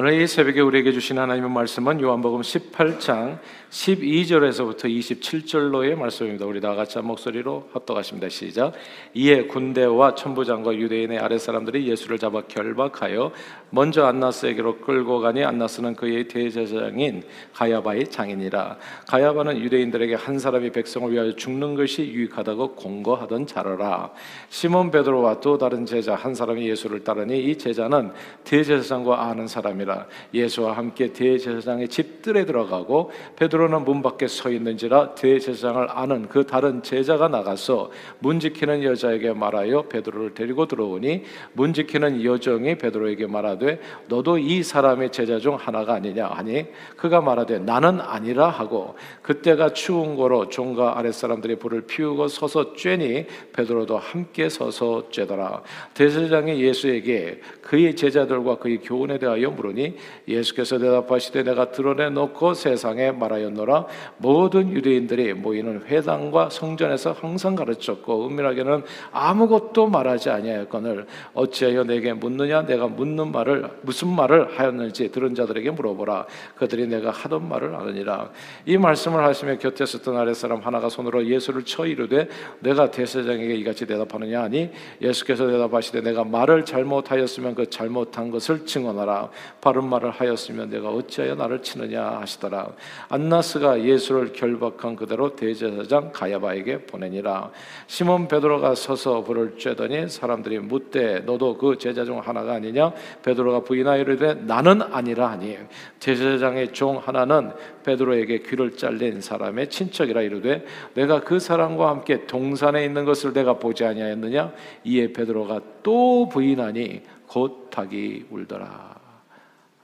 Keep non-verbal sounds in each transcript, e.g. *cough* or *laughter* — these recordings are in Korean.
오늘 이 새벽에 우리에게 주신 하나님의 말씀은 요한복음 18장 12절에서부터 27절로의 말씀입니다. 우리 다 같이 한 목소리로 합독하십니다. 시작. 이에 군대와 천부장과 유대인의 아랫 사람들이 예수를 잡아 결박하여 먼저 안나스에게로 끌고 가니 안나스는 그의 대제사장인 가야바의 장인이라. 가야바는 유대인들에게 한 사람이 백성을 위하여 죽는 것이 유익하다고 공고하던 자라라. 시몬 베드로와 또 다른 제자 한 사람이 예수를 따르니 이 제자는 대제사장과 아는 사람이라. 예수와 함께 대제사장의 집들에 들어가고 베드로 베드로는 문 밖에 서 있는지라 대제사장을 아는 그 다른 제자가 나가서 문 지키는 여자에게 말하여 베드로를 데리고 들어오니 문 지키는 여종이 베드로에게 말하되 너도 이 사람의 제자 중 하나가 아니냐 하니 그가 말하되 나는 아니라 하고 그때가 추운 거로 종과 아랫 사람들이 불을 피우고 서서 쬐니 베드로도 함께 서서 쬐더라. 대제사장이 예수에게 그의 제자들과 그의 교훈에 대하여 물으니 예수께서 대답하시되 내가 드러내 놓고 세상에 말하여 하였노라. 모든 유대인들이 모이는 회당과 성전에서 항상 가르쳤고 은밀하게는 아무것도 말하지 아니하였거늘 어찌하여 내게 묻느냐? 내가 묻는 말을 무슨 말을 하였는지 들은 자들에게 물어보라. 그들이 내가 하던 말을 아느니라. 이 말씀을 하시며 곁에 있었던 아랫사람 하나가 손으로 예수를 쳐 이르되 내가 대세장에게 이같이 대답하느냐 하니 예수께서 대답하시되 내가 말을 잘못하였으면 그 잘못한 것을 증언하라 바른 말을 하였으면 내가 어찌하여 나를 치느냐 하시더라 안나 안나스가 예수를 결박한 그대로 대제사장 가야바에게 보내니라. 시몬 베드로가 서서 불을 쬐더니 사람들이 묻되 너도 그 제자 중 하나가 아니냐? 베드로가 부인하여 이르되 나는 아니라 하니 제사장의 종 하나는 베드로에게 귀를 잘린 사람의 친척이라 이르되 내가 그 사람과 함께 동산에 있는 것을 내가 보지 아니하였느냐? 이에 베드로가 또 부인하니 곧 닭이 울더라.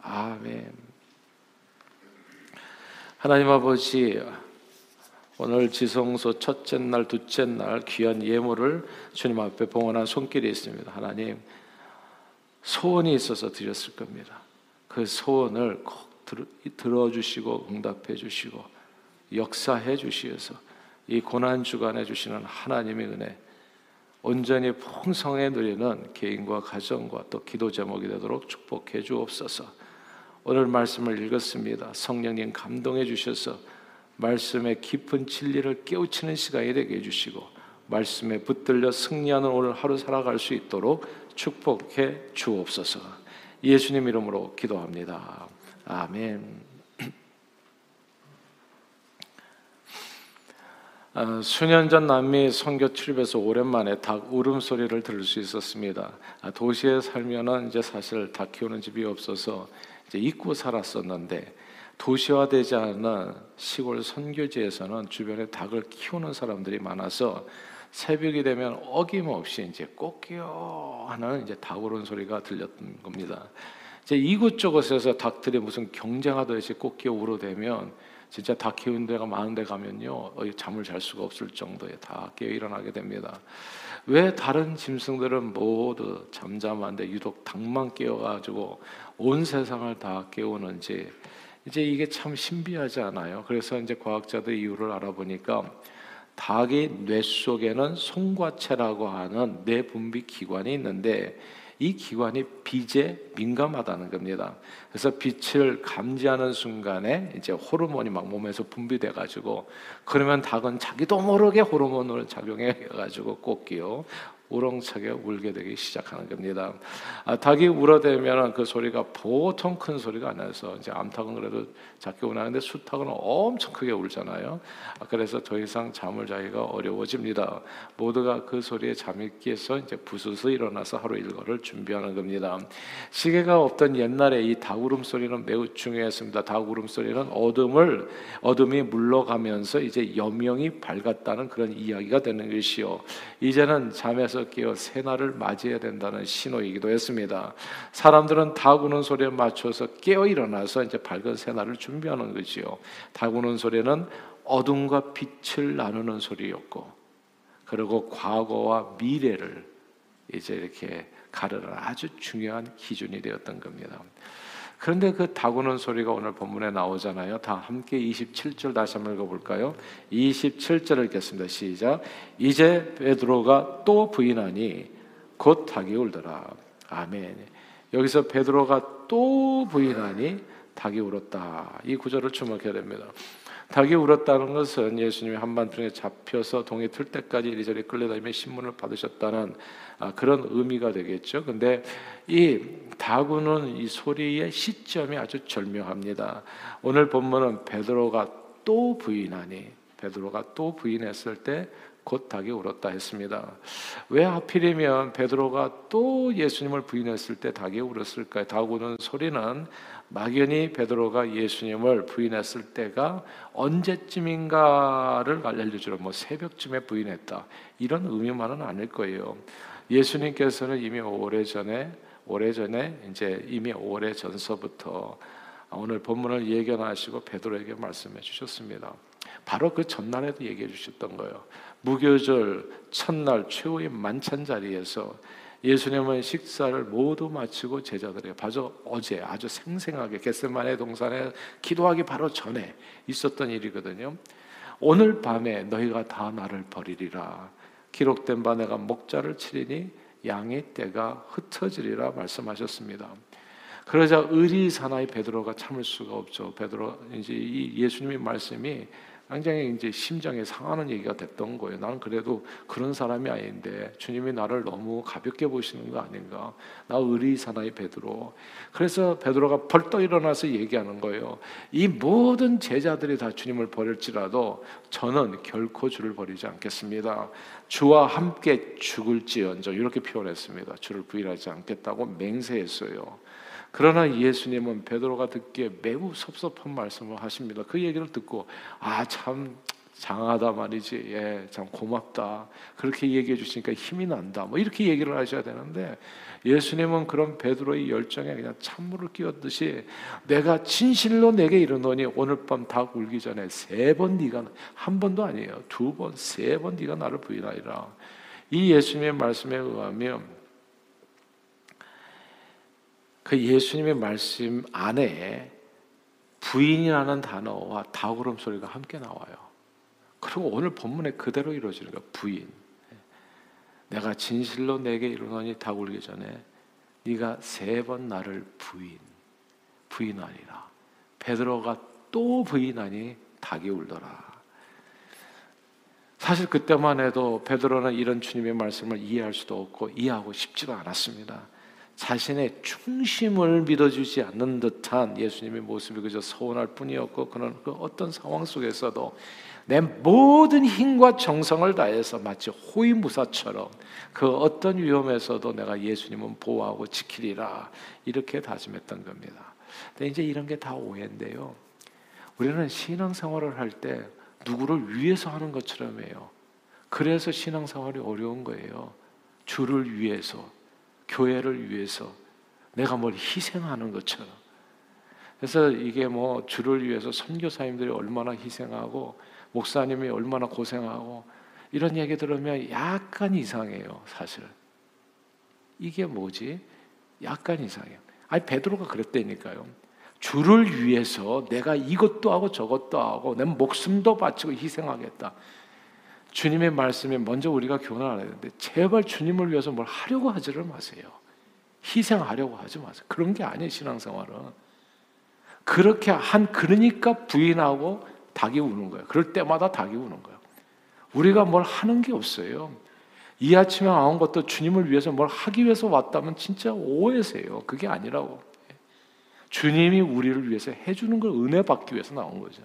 아멘. 하나님 아버지 오늘 지성소 첫째 날, 둘째 날 귀한 예물을 주님 앞에 봉헌한 손길이 있습니다. 하나님 소원이 있어서 드렸을 겁니다. 그 소원을 꼭 들어주시고 응답해 주시고 역사해 주시어서 이 고난 주간에 주시는 하나님의 은혜 온전히 풍성해 누리는 개인과 가정과 또 기도 제목이 되도록 축복해 주옵소서. 오늘 말씀을 읽었습니다. 성령님 감동해 주셔서 말씀의 깊은 진리를 깨우치는 시간이 되게 해주시고 말씀에 붙들려 승리하는 오늘 하루 살아갈 수 있도록 축복해 주옵소서. 예수님 이름으로 기도합니다. 아멘. *clears throat* 아, 수년 전 남미 선교 출입에서 오랜만에 닭 울음소리를 들을 수 있었습니다. 아, 도시에 살면은 이제 사실 닭 키우는 집이 없어서 이제 잊고 살았었는데 도시화되지 않은 시골 선교지에서는 주변에 닭을 키우는 사람들이 많아서 새벽이 되면 어김없이 이제 꽃기요 하는 이제 닭 우는 소리가 들렸던 겁니다. 이제 이곳저곳에서 닭들이 무슨 경쟁하듯이 꽃기어 울어대면 진짜 닭 키우는 데가 많은 데 가면요 잠을 잘 수가 없을 정도에 다 깨어 일어나게 됩니다. 왜 다른 짐승들은 모두 잠잠한데 유독 닭만 깨어가지고 온 세상을 다 깨우는지 이제 이게 참 신비하지 않아요. 그래서 이제 과학자들 이유를 알아보니까 닭의 뇌 속에는 송과체라고 하는 뇌 분비 기관이 있는데 이 기관이 빛에 민감하다는 겁니다. 그래서 빛을 감지하는 순간에 이제 호르몬이 막 몸에서 분비돼 가지고 그러면 닭은 자기도 모르게 호르몬을 작용해 가지고 꽂기요. 우렁차게 울게 되기 시작하는 겁니다. 아, 닭이 울어대면 그 소리가 보통 큰 소리가 안 나서 이제 암탉은 그래도 작게 우나는데 수탉은 엄청 크게 울잖아요. 아, 그래서 더 이상 잠을 자기가 어려워집니다. 모두가 그 소리에 잠이 깨서 이제 부스스 일어나서 하루 일과를 준비하는 겁니다. 시계가 없던 옛날에 이 닭 울음소리는 매우 중요했습니다. 닭 울음소리는 어둠을 어둠이 물러가면서 이제 여명이 밝았다는 그런 이야기가 되는 것이요. 이제는 잠에서 깨어 새날을 맞이해야 된다는 신호이기도 했습니다. 사람들은 닭 우는 소리에 맞춰서 깨어 일어나서 이제 밝은 새날을 준비하는 거지요. 닭 우는 소리는 어둠과 빛을 나누는 소리였고, 그리고 과거와 미래를 이제 이렇게 가르는 아주 중요한 기준이 되었던 겁니다. 그런데 그 다구는 소리가 오늘 본문에 나오잖아요. 다 함께 27절 다시 한번 읽어볼까요? 27절을 읽겠습니다. 시작. 이제 베드로가 또 부인하니 곧 닭이 울더라. 아멘. 여기서 베드로가 또 부인하니 닭이 울었다. 이 구절을 주목해야 됩니다. 닭이 울었다는 것은 예수님이 한반도에 잡혀서 동에 틀 때까지 이리저리 끌려다니며 신문을 받으셨다는 아, 그런 의미가 되겠죠. 근데 이 닭우는 이 소리의 시점이 아주 절묘합니다. 오늘 본문은 베드로가 또 부인하니 베드로가 또 부인했을 때곧 닭이 울었다 했습니다. 왜 하필이면 베드로가 또 예수님을 부인했을 때 닭이 울었을까요? 닭 우는 소리는 막연히 베드로가 예수님을 부인했을 때가 언제쯤인가를 알려주려 뭐 새벽쯤에 부인했다 이런 의미만은 아닐 거예요. 예수님께서는 이미 오래 전에 오래 전에 이제 이미 오래 전서부터 오늘 본문을 예견하시고 베드로에게 말씀해 주셨습니다. 바로 그 전날에도 얘기해 주셨던 거예요. 무교절 첫날 최후의 만찬 자리에서 예수님은 식사를 모두 마치고 제자들에게 바로 어제 아주 생생하게 겟세마네 동산에 기도하기 바로 전에 있었던 일이거든요. 오늘 밤에 너희가 다 나를 버리리라. 기록된 바 내가 목자를 치리니 양의 떼가 흩어지리라 말씀하셨습니다. 그러자 의리 사나이 베드로가 참을 수가 없죠. 베드로 이제 이 예수님의 말씀이 굉장히 이제 심장에 상하는 얘기가 됐던 거예요. 나는 그래도 그런 사람이 아닌데 주님이 나를 너무 가볍게 보시는 거 아닌가? 나 의리 사나이 베드로. 그래서 베드로가 벌떡 일어나서 얘기하는 거예요. 이 모든 제자들이 다 주님을 버릴지라도 저는 결코 주를 버리지 않겠습니다. 주와 함께 죽을지언정 이렇게 표현했습니다. 주를 부인하지 않겠다고 맹세했어요. 그러나 예수님은 베드로가 듣기에 매우 섭섭한 말씀을 하십니다. 그 얘기를 듣고 아 참 장하다 말이지. 예, 참 고맙다. 그렇게 얘기해 주시니까 힘이 난다. 뭐 이렇게 얘기를 하셔야 되는데 예수님은 그런 베드로의 열정에 그냥 찬물을 끼얹듯이 내가 진실로 내게 이르노니 오늘 밤 닭 울기 전에 세 번 네가 한 번도 아니에요. 두 번, 세 번 네가 나를 부인하리라. 이 예수님의 말씀에 의하면 그 예수님의 말씀 안에 부인이라는 단어와 다구름 소리가 함께 나와요. 그리고 오늘 본문에 그대로 이루어지는 거예요. 부인. 내가 진실로 내게 이르노니 다 울기 전에 네가 세 번 나를 부인 부인하리라. 베드로가 또 부인하니 닭이 울더라. 사실 그때만 해도 베드로는 이런 주님의 말씀을 이해할 수도 없고 이해하고 싶지도 않았습니다. 자신의 충심을 믿어주지 않는 듯한 예수님의 모습이 그저 서운할 뿐이었고 그는 그 어떤 상황 속에서도 내 모든 힘과 정성을 다해서 마치 호위무사처럼 그 어떤 위험에서도 내가 예수님은 보호하고 지키리라 이렇게 다짐했던 겁니다. 근데 이제 이런 게 다 오해인데요. 우리는 신앙생활을 할 때 누구를 위해서 하는 것처럼 해요. 그래서 신앙생활이 어려운 거예요. 주를 위해서 교회를 위해서 내가 뭘 희생하는 것처럼. 그래서 이게 뭐 주를 위해서 선교사님들이 얼마나 희생하고 목사님이 얼마나 고생하고 이런 얘기 들으면 약간 이상해요, 사실. 이게 뭐지? 약간 이상해요. 아니 베드로가 그랬다니까요. 주를 위해서 내가 이것도 하고 저것도 하고 내 목숨도 바치고 희생하겠다. 주님의 말씀에 먼저 우리가 교훈을 해야 되는데 제발 주님을 위해서 뭘 하려고 하지를 마세요. 희생하려고 하지 마세요. 그런 게 아니에요, 신앙생활은. 그렇게 한 그러니까 부인하고 닭이 우는 거예요. 그럴 때마다 닭이 우는 거예요. 우리가 뭘 하는 게 없어요. 이 아침에 나온 것도 주님을 위해서 뭘 하기 위해서 왔다면 진짜 오해세요. 그게 아니라고. 주님이 우리를 위해서 해주는 걸 은혜 받기 위해서 나온 거죠.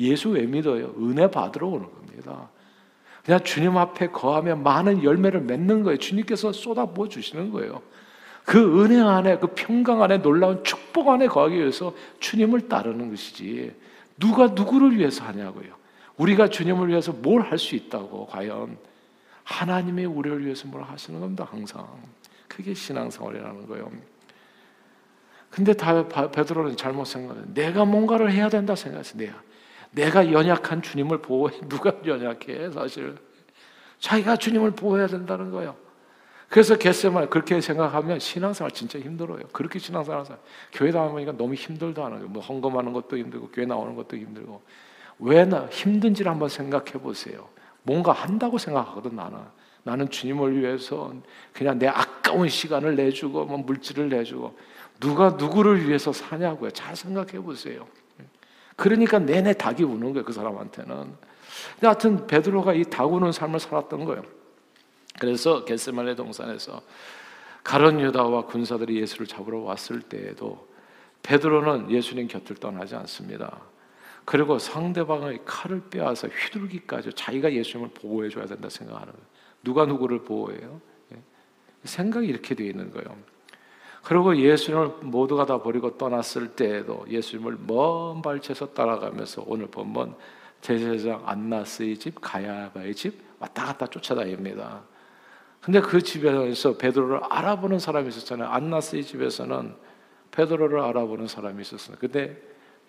예수 왜 믿어요? 은혜 받으러 오는 겁니다. 그냥 주님 앞에 거하며 많은 열매를 맺는 거예요. 주님께서 쏟아부어 주시는 거예요. 그 은혜 안에, 그 평강 안에, 놀라운 축복 안에 거하기 위해서 주님을 따르는 것이지. 누가 누구를 위해서 하냐고요. 우리가 주님을 위해서 뭘 할 수 있다고, 과연. 하나님의 우리를 위해서 뭘 하시는 겁니다, 항상. 그게 신앙생활이라는 거예요. 근데 다 베드로는 잘못 생각해요. 내가 뭔가를 해야 된다 생각했어요. 내가. 내가 연약한 주님을 보호해 누가 연약해 사실 자기가 주님을 보호해야 된다는 거예요. 그래서 겟세만 그렇게 생각하면 신앙생활 진짜 힘들어요. 그렇게 신앙생활 교회 나오니까 너무 힘들다 하는 거예요. 뭐 헌금하는 것도 힘들고 교회 나오는 것도 힘들고 왜 나 힘든지를 한번 생각해 보세요. 뭔가 한다고 생각하거든 나는. 나는 주님을 위해서 그냥 내 아까운 시간을 내주고 뭐 물질을 내주고 누가 누구를 위해서 사냐고요. 잘 생각해 보세요. 그러니까 내내 닭이 우는 거예요. 그 사람한테는. 하여튼 베드로가 이 닭 우는 삶을 살았던 거예요. 그래서 겟세마네 동산에서 가론 유다와 군사들이 예수를 잡으러 왔을 때에도 베드로는 예수님 곁을 떠나지 않습니다. 그리고 상대방의 칼을 빼앗아 휘둘기까지 자기가 예수님을 보호해 줘야 된다 생각하는 거예요. 누가 누구를 보호해요? 예. 생각이 이렇게 되어 있는 거예요. 그리고 예수님을 모두가 다 버리고 떠났을 때에도 예수님을 먼 발치에서 따라가면서 오늘 본문 제사장 안나스의 집, 가야바의 집 왔다 갔다 쫓아다닙니다. 근데 그 집에서 베드로를 알아보는 사람이 있었잖아요. 안나스의 집에서는 베드로를 알아보는 사람이 있었어요. 근데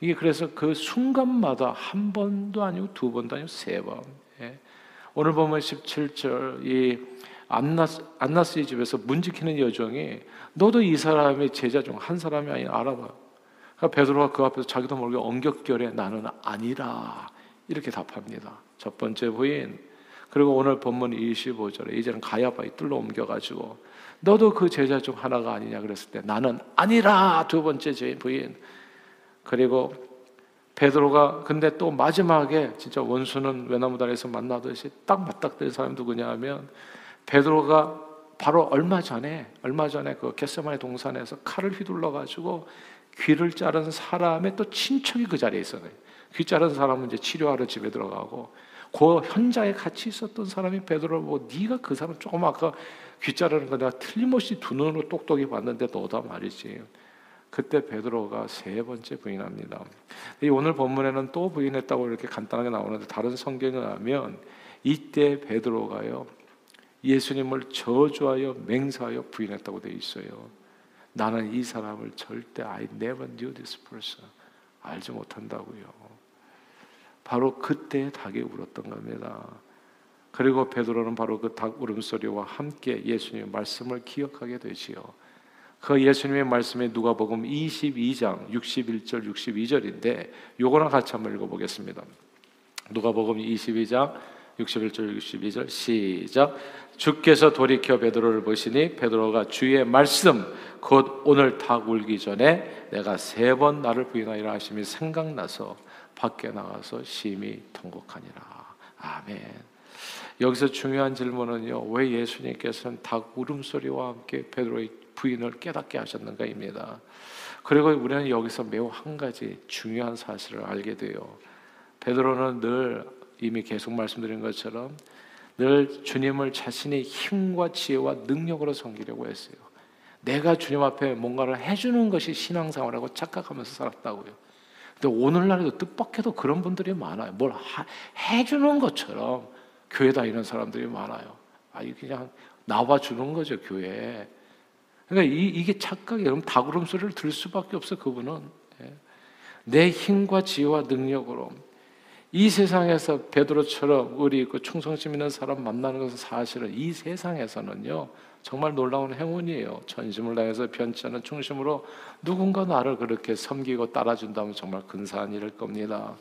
이게 그래서 그 순간마다 한 번도 아니고 두 번도 아니고 세 번. 예. 오늘 보면 17절 이 안나스, 안나스의 집에서 문 지키는 여종이 너도 이 사람의 제자 중 한 사람이 아니라 알아봐. 그러니까 베드로가 그 앞에서 자기도 모르게 엉격결에 나는 아니라 이렇게 답합니다. 첫 번째 부인 그리고 오늘 본문 25절에 이제는 가야바의 뜰로 옮겨가지고 너도 그 제자 중 하나가 아니냐 그랬을 때 나는 아니라 두 번째 제 부인 그리고 베드로가 근데 또 마지막에 진짜 원수는 외나무다리에서 만나듯이 딱 맞닥뜨린 사람이 누구냐 하면 베드로가 바로 얼마 전에 얼마 전에 그 겟세마네 동산에서 칼을 휘둘러 가지고 귀를 자른 사람의 또 친척이 그 자리에 있어요. 귀 자른 사람은 이제 치료하러 집에 들어가고 그 현장에 같이 있었던 사람이 베드로를 보고 네가 그 사람 조금 아까 귀 자르는 거 내가 틀림없이 두 눈으로 똑똑히 봤는데 너다 말이지. 그때 베드로가 세 번째 부인합니다. 오늘 본문에는 또 부인했다고 이렇게 간단하게 나오는데 다른 성경에 하면 이때 베드로가요 예수님을 저주하여 맹세하여 부인했다고 되어 있어요. 나는 이 사람을 절대 I never knew this person 알지 못한다고요. 바로 그때 닭이 울었던 겁니다. 그리고 베드로는 바로 그 닭 울음소리와 함께 예수님의 말씀을 기억하게 되지요. 그 예수님의 말씀에 누가복음 22장 61절 62절인데 요거랑 같이 한번 읽어 보겠습니다. 누가복음 22장 61절 62절 시작 주께서 돌이켜 베드로를 보시니 베드로가 주의 말씀 곧 오늘 닭 울기 전에 내가 세 번 나를 부인하리라 하심이 생각나서 밖에 나가서 심히 통곡하니라 아멘. 여기서 중요한 질문은요. 왜 예수님께서는 닭 울음소리와 함께 베드로의 부인을 깨닫게 하셨는가입니다. 그리고 우리는 여기서 매우 한 가지 중요한 사실을 알게 돼요. 베드로는 늘 이미 계속 말씀드린 것처럼 늘 주님을 자신의 힘과 지혜와 능력으로 섬기려고 했어요. 내가 주님 앞에 뭔가를 해주는 것이 신앙생활이라고 착각하면서 살았다고요. 근데 오늘날에도 뜻밖에도 그런 분들이 많아요. 뭘 하, 해주는 것처럼 교회 다니는 사람들이 많아요. 아, 그냥 나와 주는 거죠, 교회. 그러니까 이, 이게 착각이에요. 그럼 다구름 소리를 들 수밖에 없어, 그분은. 예. 내 힘과 지혜와 능력으로 이 세상에서 베드로처럼 우리 그 충성심 있는 사람 만나는 것은 사실은 이 세상에서는요 정말 놀라운 행운이에요. 전심을 다해서 변치 않은 충심으로 누군가 나를 그렇게 섬기고 따라준다면 정말 근사한 일일 겁니다.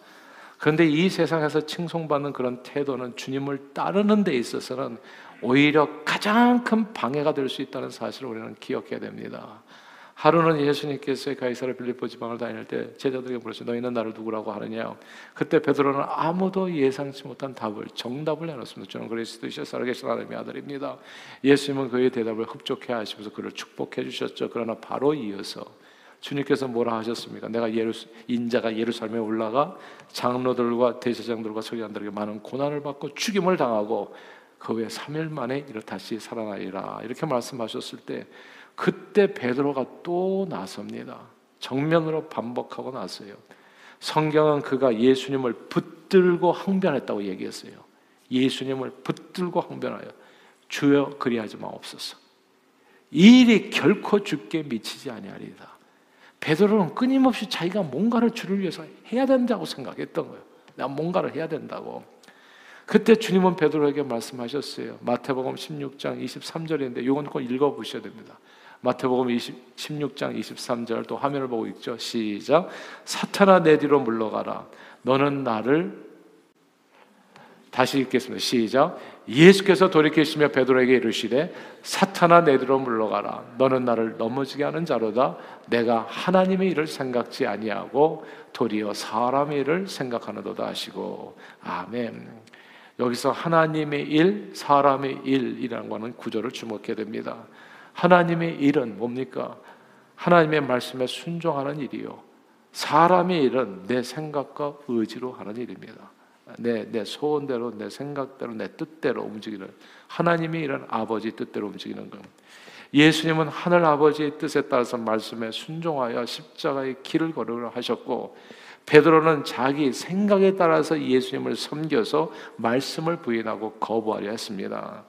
그런데 이 세상에서 칭송받는 그런 태도는 주님을 따르는 데 있어서는 오히려 가장 큰 방해가 될 수 있다는 사실을 우리는 기억해야 됩니다. 하루는 예수님께서 가이사르 빌립보 지방을 다닐 때 제자들에게 물으시 너희는 나를 누구라고 하느냐? 그때 베드로는 아무도 예상치 못한 답을 정답을 내놓습니다. 저는 그리스도이셔 살아계신 하나님의 아들입니다. 예수님은 그의 대답을 흡족해 하시면서 그를 축복해 주셨죠. 그러나 바로 이어서 주님께서 뭐라 하셨습니까? 내가 예루, 인자가 예루살렘에 올라가 장로들과 대제장들과 서기관들에게 많은 고난을 받고 죽임을 당하고 그 후에 3일 만에 이렇 다시 살아나리라 이렇게 말씀하셨을 때 그때 베드로가 또 나섭니다. 정면으로 반복하고 나서요. 성경은 그가 예수님을 붙들고 항변했다고 얘기했어요. 예수님을 붙들고 항변하여 주여 그리하지 마옵소서. 이 일이 결코 죽게 미치지 아니하리다. 베드로는 끊임없이 자기가 뭔가를 주를 위해서 해야 된다고 생각했던 거예요. 나 뭔가를 해야 된다고. 그때 주님은 베드로에게 말씀하셨어요. 마태복음 16장 23절인데 이건 꼭 읽어 보셔야 됩니다. 마태복음 20, 16장 23절 또 화면을 보고 있죠. 시작. 사탄아 내 뒤로 물러가라. 너는 나를 다시 읽겠습니다. 시작. 예수께서 돌이키시며 베드로에게 이르시되 사탄아 내 뒤로 물러가라 너는 나를 넘어지게 하는 자로다 내가 하나님의 일을 생각지 아니하고 도리어 사람의 일을 생각하는도다 하시고 아멘 여기서 하나님의 일, 사람의 일이라는 거는 구절을 주목해야 됩니다 하나님의 일은 뭡니까? 하나님의 말씀에 순종하는 일이요 사람의 일은 내 생각과 의지로 하는 일입니다 내, 내 소원대로, 내 생각대로, 내 뜻대로 움직이는 하나님이 이런 아버지 뜻대로 움직이는 것. 예수님은 하늘 아버지의 뜻에 따라서 말씀에 순종하여 십자가의 길을 걸으려 하셨고 베드로는 자기 생각에 따라서 예수님을 섬겨서 말씀을 부인하고 거부하려 했습니다.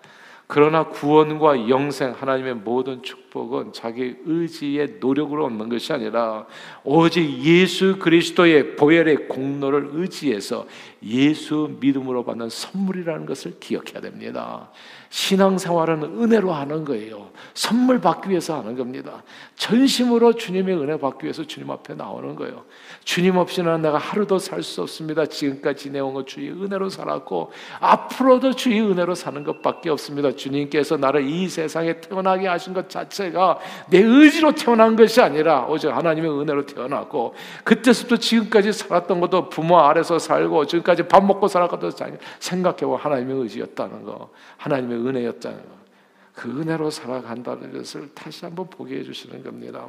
그러나 구원과 영생 하나님의 모든 축복은 자기 의지의 노력으로 얻는 것이 아니라 오직 예수 그리스도의 보혈의 공로를 의지해서 예수 믿음으로 받는 선물이라는 것을 기억해야 됩니다. 신앙생활은 은혜로 하는 거예요. 선물 받기 위해서 하는 겁니다. 전심으로 주님의 은혜 받기 위해서 주님 앞에 나오는 거예요. 주님 없이는 내가 하루도 살 수 없습니다. 지금까지 지내온 것 주의 은혜로 살았고 앞으로도 주의 은혜로 사는 것밖에 없습니다. 주님께서 나를 이 세상에 태어나게 하신 것 자체가 내 의지로 태어난 것이 아니라 오직 하나님의 은혜로 태어났고 그때부터 지금까지 살았던 것도 부모 아래서 살고 지금까지 밥 먹고 것도 생각해보 하나님의 의지였다는 거. 하나님의 은혜였다는 것. 그 은혜로 살아간다는 것을 다시 한번 보게 해주시는 겁니다.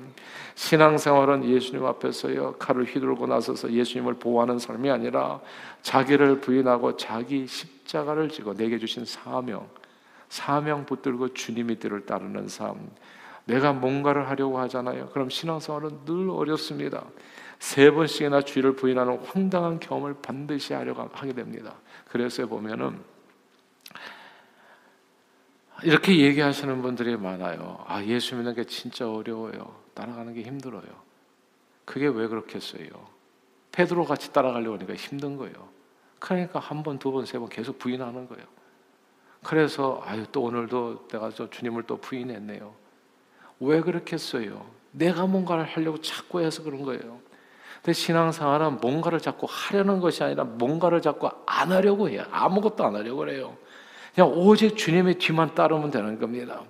신앙생활은 예수님 앞에서요 칼을 휘두르고 나서서 예수님을 보호하는 삶이 아니라 자기를 부인하고 자기 십자가를 지고 내게 주신 사명, 사명 붙들고 주님의 뜻을 따르는 삶. 내가 뭔가를 하려고 하잖아요. 그럼 신앙생활은 늘 어렵습니다. 세 번씩이나 주의를 부인하는 황당한 경험을 반드시 하려고 하게 됩니다. 그래서 보면은 이렇게 얘기하시는 분들이 많아요. 아, 예수 믿는 게 진짜 어려워요. 따라가는 게 힘들어요. 그게 왜 그렇겠어요? 페드로 같이 따라가려고 하니까 힘든 거예요. 그러니까 한 번, 두 번, 세 번 계속 부인하는 거예요. 그래서 아유 또 오늘도 내가 저 주님을 또 부인했네요. 왜 그렇겠어요? 내가 뭔가를 하려고 자꾸 해서 그런 거예요. 근데 신앙생활은 뭔가를 자꾸 하려는 것이 아니라 뭔가를 자꾸 안 하려고 해요. 아무것도 안 하려고 그래요. 그냥 오직 주님의 뒤만 따르면 되는 겁니다.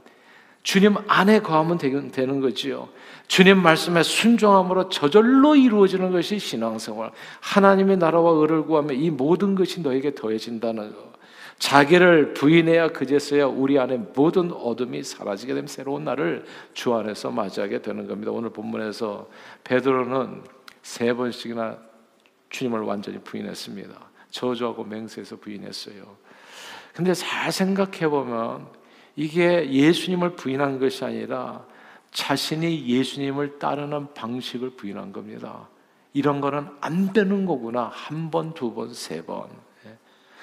주님 안에 거하면 되는 거지요. 주님 말씀에 순종함으로 저절로 이루어지는 것이 신앙생활. 하나님의 나라와 의를 구하면 이 모든 것이 너에게 더해진다는 거. 자기를 부인해야 그제서야 우리 안에 모든 어둠이 사라지게 되면 새로운 날을 주 안에서 맞이하게 되는 겁니다. 오늘 본문에서 베드로는 세 번씩이나 주님을 완전히 부인했습니다. 저주하고 맹세해서 부인했어요. 근데 잘 생각해 보면 이게 예수님을 부인한 것이 아니라 자신이 예수님을 따르는 방식을 부인한 겁니다. 이런 거는 안 되는 거구나. 한 번, 두 번, 세 번.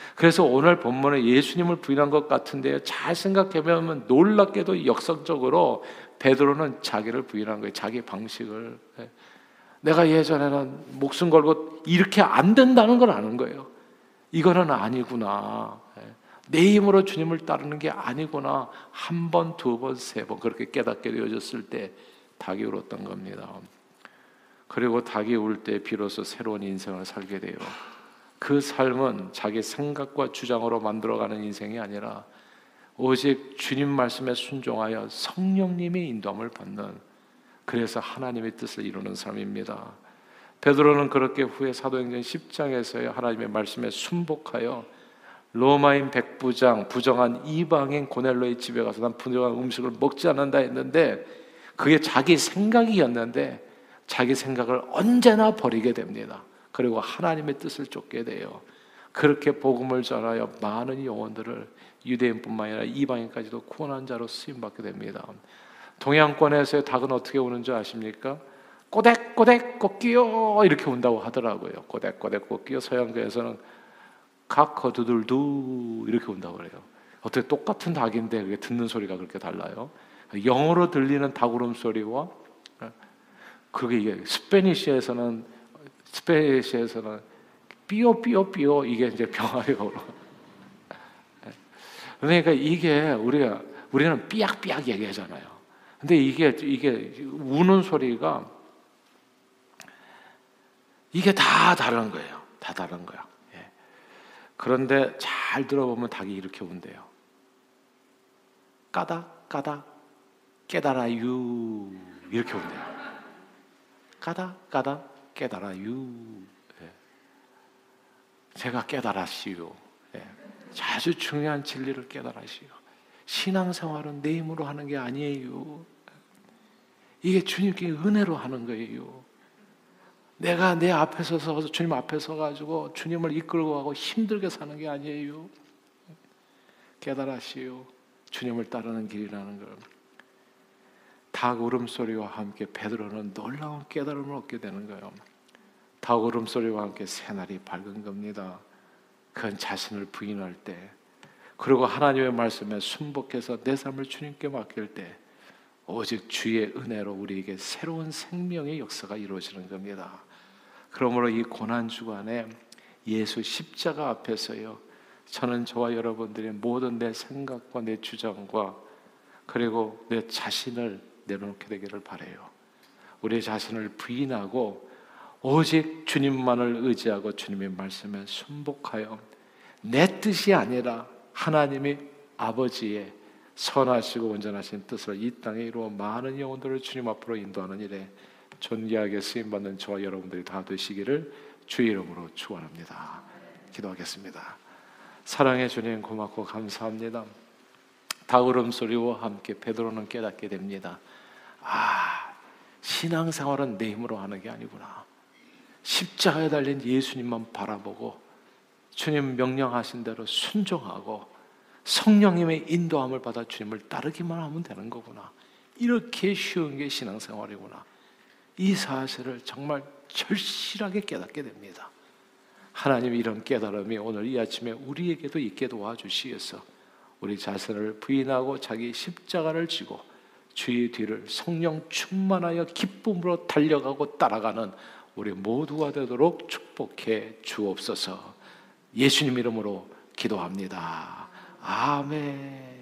예. 그래서 오늘 본문에 예수님을 부인한 것 같은데요. 잘 생각해 보면 놀랍게도 역설적으로 베드로는 자기를 부인한 거예요. 자기 방식을. 예. 내가 예전에는 목숨 걸고 이렇게 안 된다는 걸 아는 거예요. 이거는 아니구나. 내 힘으로 주님을 따르는 게 아니구나. 한 번, 두 번, 세 번 그렇게 깨닫게 되어졌을 때 닭이 울었던 겁니다. 그리고 닭이 울 때 비로소 새로운 인생을 살게 돼요. 그 삶은 자기 생각과 주장으로 만들어가는 인생이 아니라 오직 주님 말씀에 순종하여 성령님의 인도함을 받는 그래서 하나님의 뜻을 이루는 삶입니다. 베드로는 그렇게 후에 사도행전 10장에서의 하나님의 말씀에 순복하여 로마인 백부장, 부정한 이방인 고넬로의 집에 가서 난 부정한 음식을 먹지 않는다 했는데 그게 자기 생각이었는데 자기 생각을 언제나 버리게 됩니다. 그리고 하나님의 뜻을 쫓게 돼요. 그렇게 복음을 전하여 많은 영혼들을 유대인뿐만 아니라 이방인까지도 구원한 자로 쓰임 받게 됩니다. 동양권에서의 닭은 어떻게 우는 줄 아십니까? 꼬댁꼬댁 꼬끼요 이렇게 운다고 하더라고요. 꼬댁꼬댁 꼬끼요 서양교에서는 각거두들두 이렇게 온다고 그래요. 어떻게 똑같은 닭인데 그게 듣는 소리가 그렇게 달라요? 영어로 들리는 닭 울음소리와 그게 이게 스페니시에서는 스페니시에서는 삐오 삐오 삐오 이게 이제 병아리가 울어. 그러니까 이게 우리가 우리는 삐약삐약 얘기하잖아요. 근데 이게 이게 우는 소리가 이게 다 다른 거예요. 다 다른 거야. 그런데 잘 들어보면 닭이 이렇게 운대요. 까닥 까닥 깨달아유 이렇게 온대요. 까닥 까닥 깨달아유. 예. 제가 깨달았시요. 예. 아주 중요한 진리를 깨달으시오. 신앙생활은 내 힘으로 하는 게 아니에요. 이게 주님께 은혜로 하는 거예요. 내가 내 앞에 서서 주님 앞에 서 가지고 주님을 이끌고 가고 힘들게 사는 게 아니에요. 깨달으시오. 주님을 따르는 길이라는 걸. 닭 울음소리와 함께 베드로는 놀라운 깨달음을 얻게 되는 거예요. 닭 울음소리와 함께 새날이 밝은 겁니다. 그건 자신을 부인할 때 그리고 하나님의 말씀에 순복해서 내 삶을 주님께 맡길 때 오직 주의 은혜로 우리에게 새로운 생명의 역사가 이루어지는 겁니다. 그러므로 이 고난 주간에 예수 십자가 앞에서요. 저는 저와 여러분들의 모든 내 생각과 내 주장과 그리고 내 자신을 내려놓게 되기를 바래요. 우리 자신을 부인하고 오직 주님만을 의지하고 주님의 말씀에 순복하여 내 뜻이 아니라 하나님의 아버지의 선하시고 온전하신 뜻을 이 땅에 이루어 많은 영혼들을 주님 앞으로 인도하는 일에 존귀하게 쓰임 받는 저와 여러분들이 다 되시기를 주의 이름으로 축원합니다. 기도하겠습니다. 사랑해 주님 고맙고 감사합니다. 다울음 소리와 함께 베드로는 깨닫게 됩니다. 아, 신앙생활은 내 힘으로 하는 게 아니구나. 십자가에 달린 예수님만 바라보고 주님 명령하신 대로 순종하고 성령님의 인도함을 받아 주님을 따르기만 하면 되는 거구나. 이렇게 쉬운 게 신앙생활이구나. 이 사실을 정말 절실하게 깨닫게 됩니다. 하나님 이런 깨달음이 오늘 이 아침에 우리에게도 있게 도와주시겠어. 우리 자신을 부인하고 자기 십자가를 지고 주의 뒤를 성령 충만하여 기쁨으로 달려가고 따라가는 우리 모두가 되도록 축복해 주옵소서. 예수님 이름으로 기도합니다. 아멘.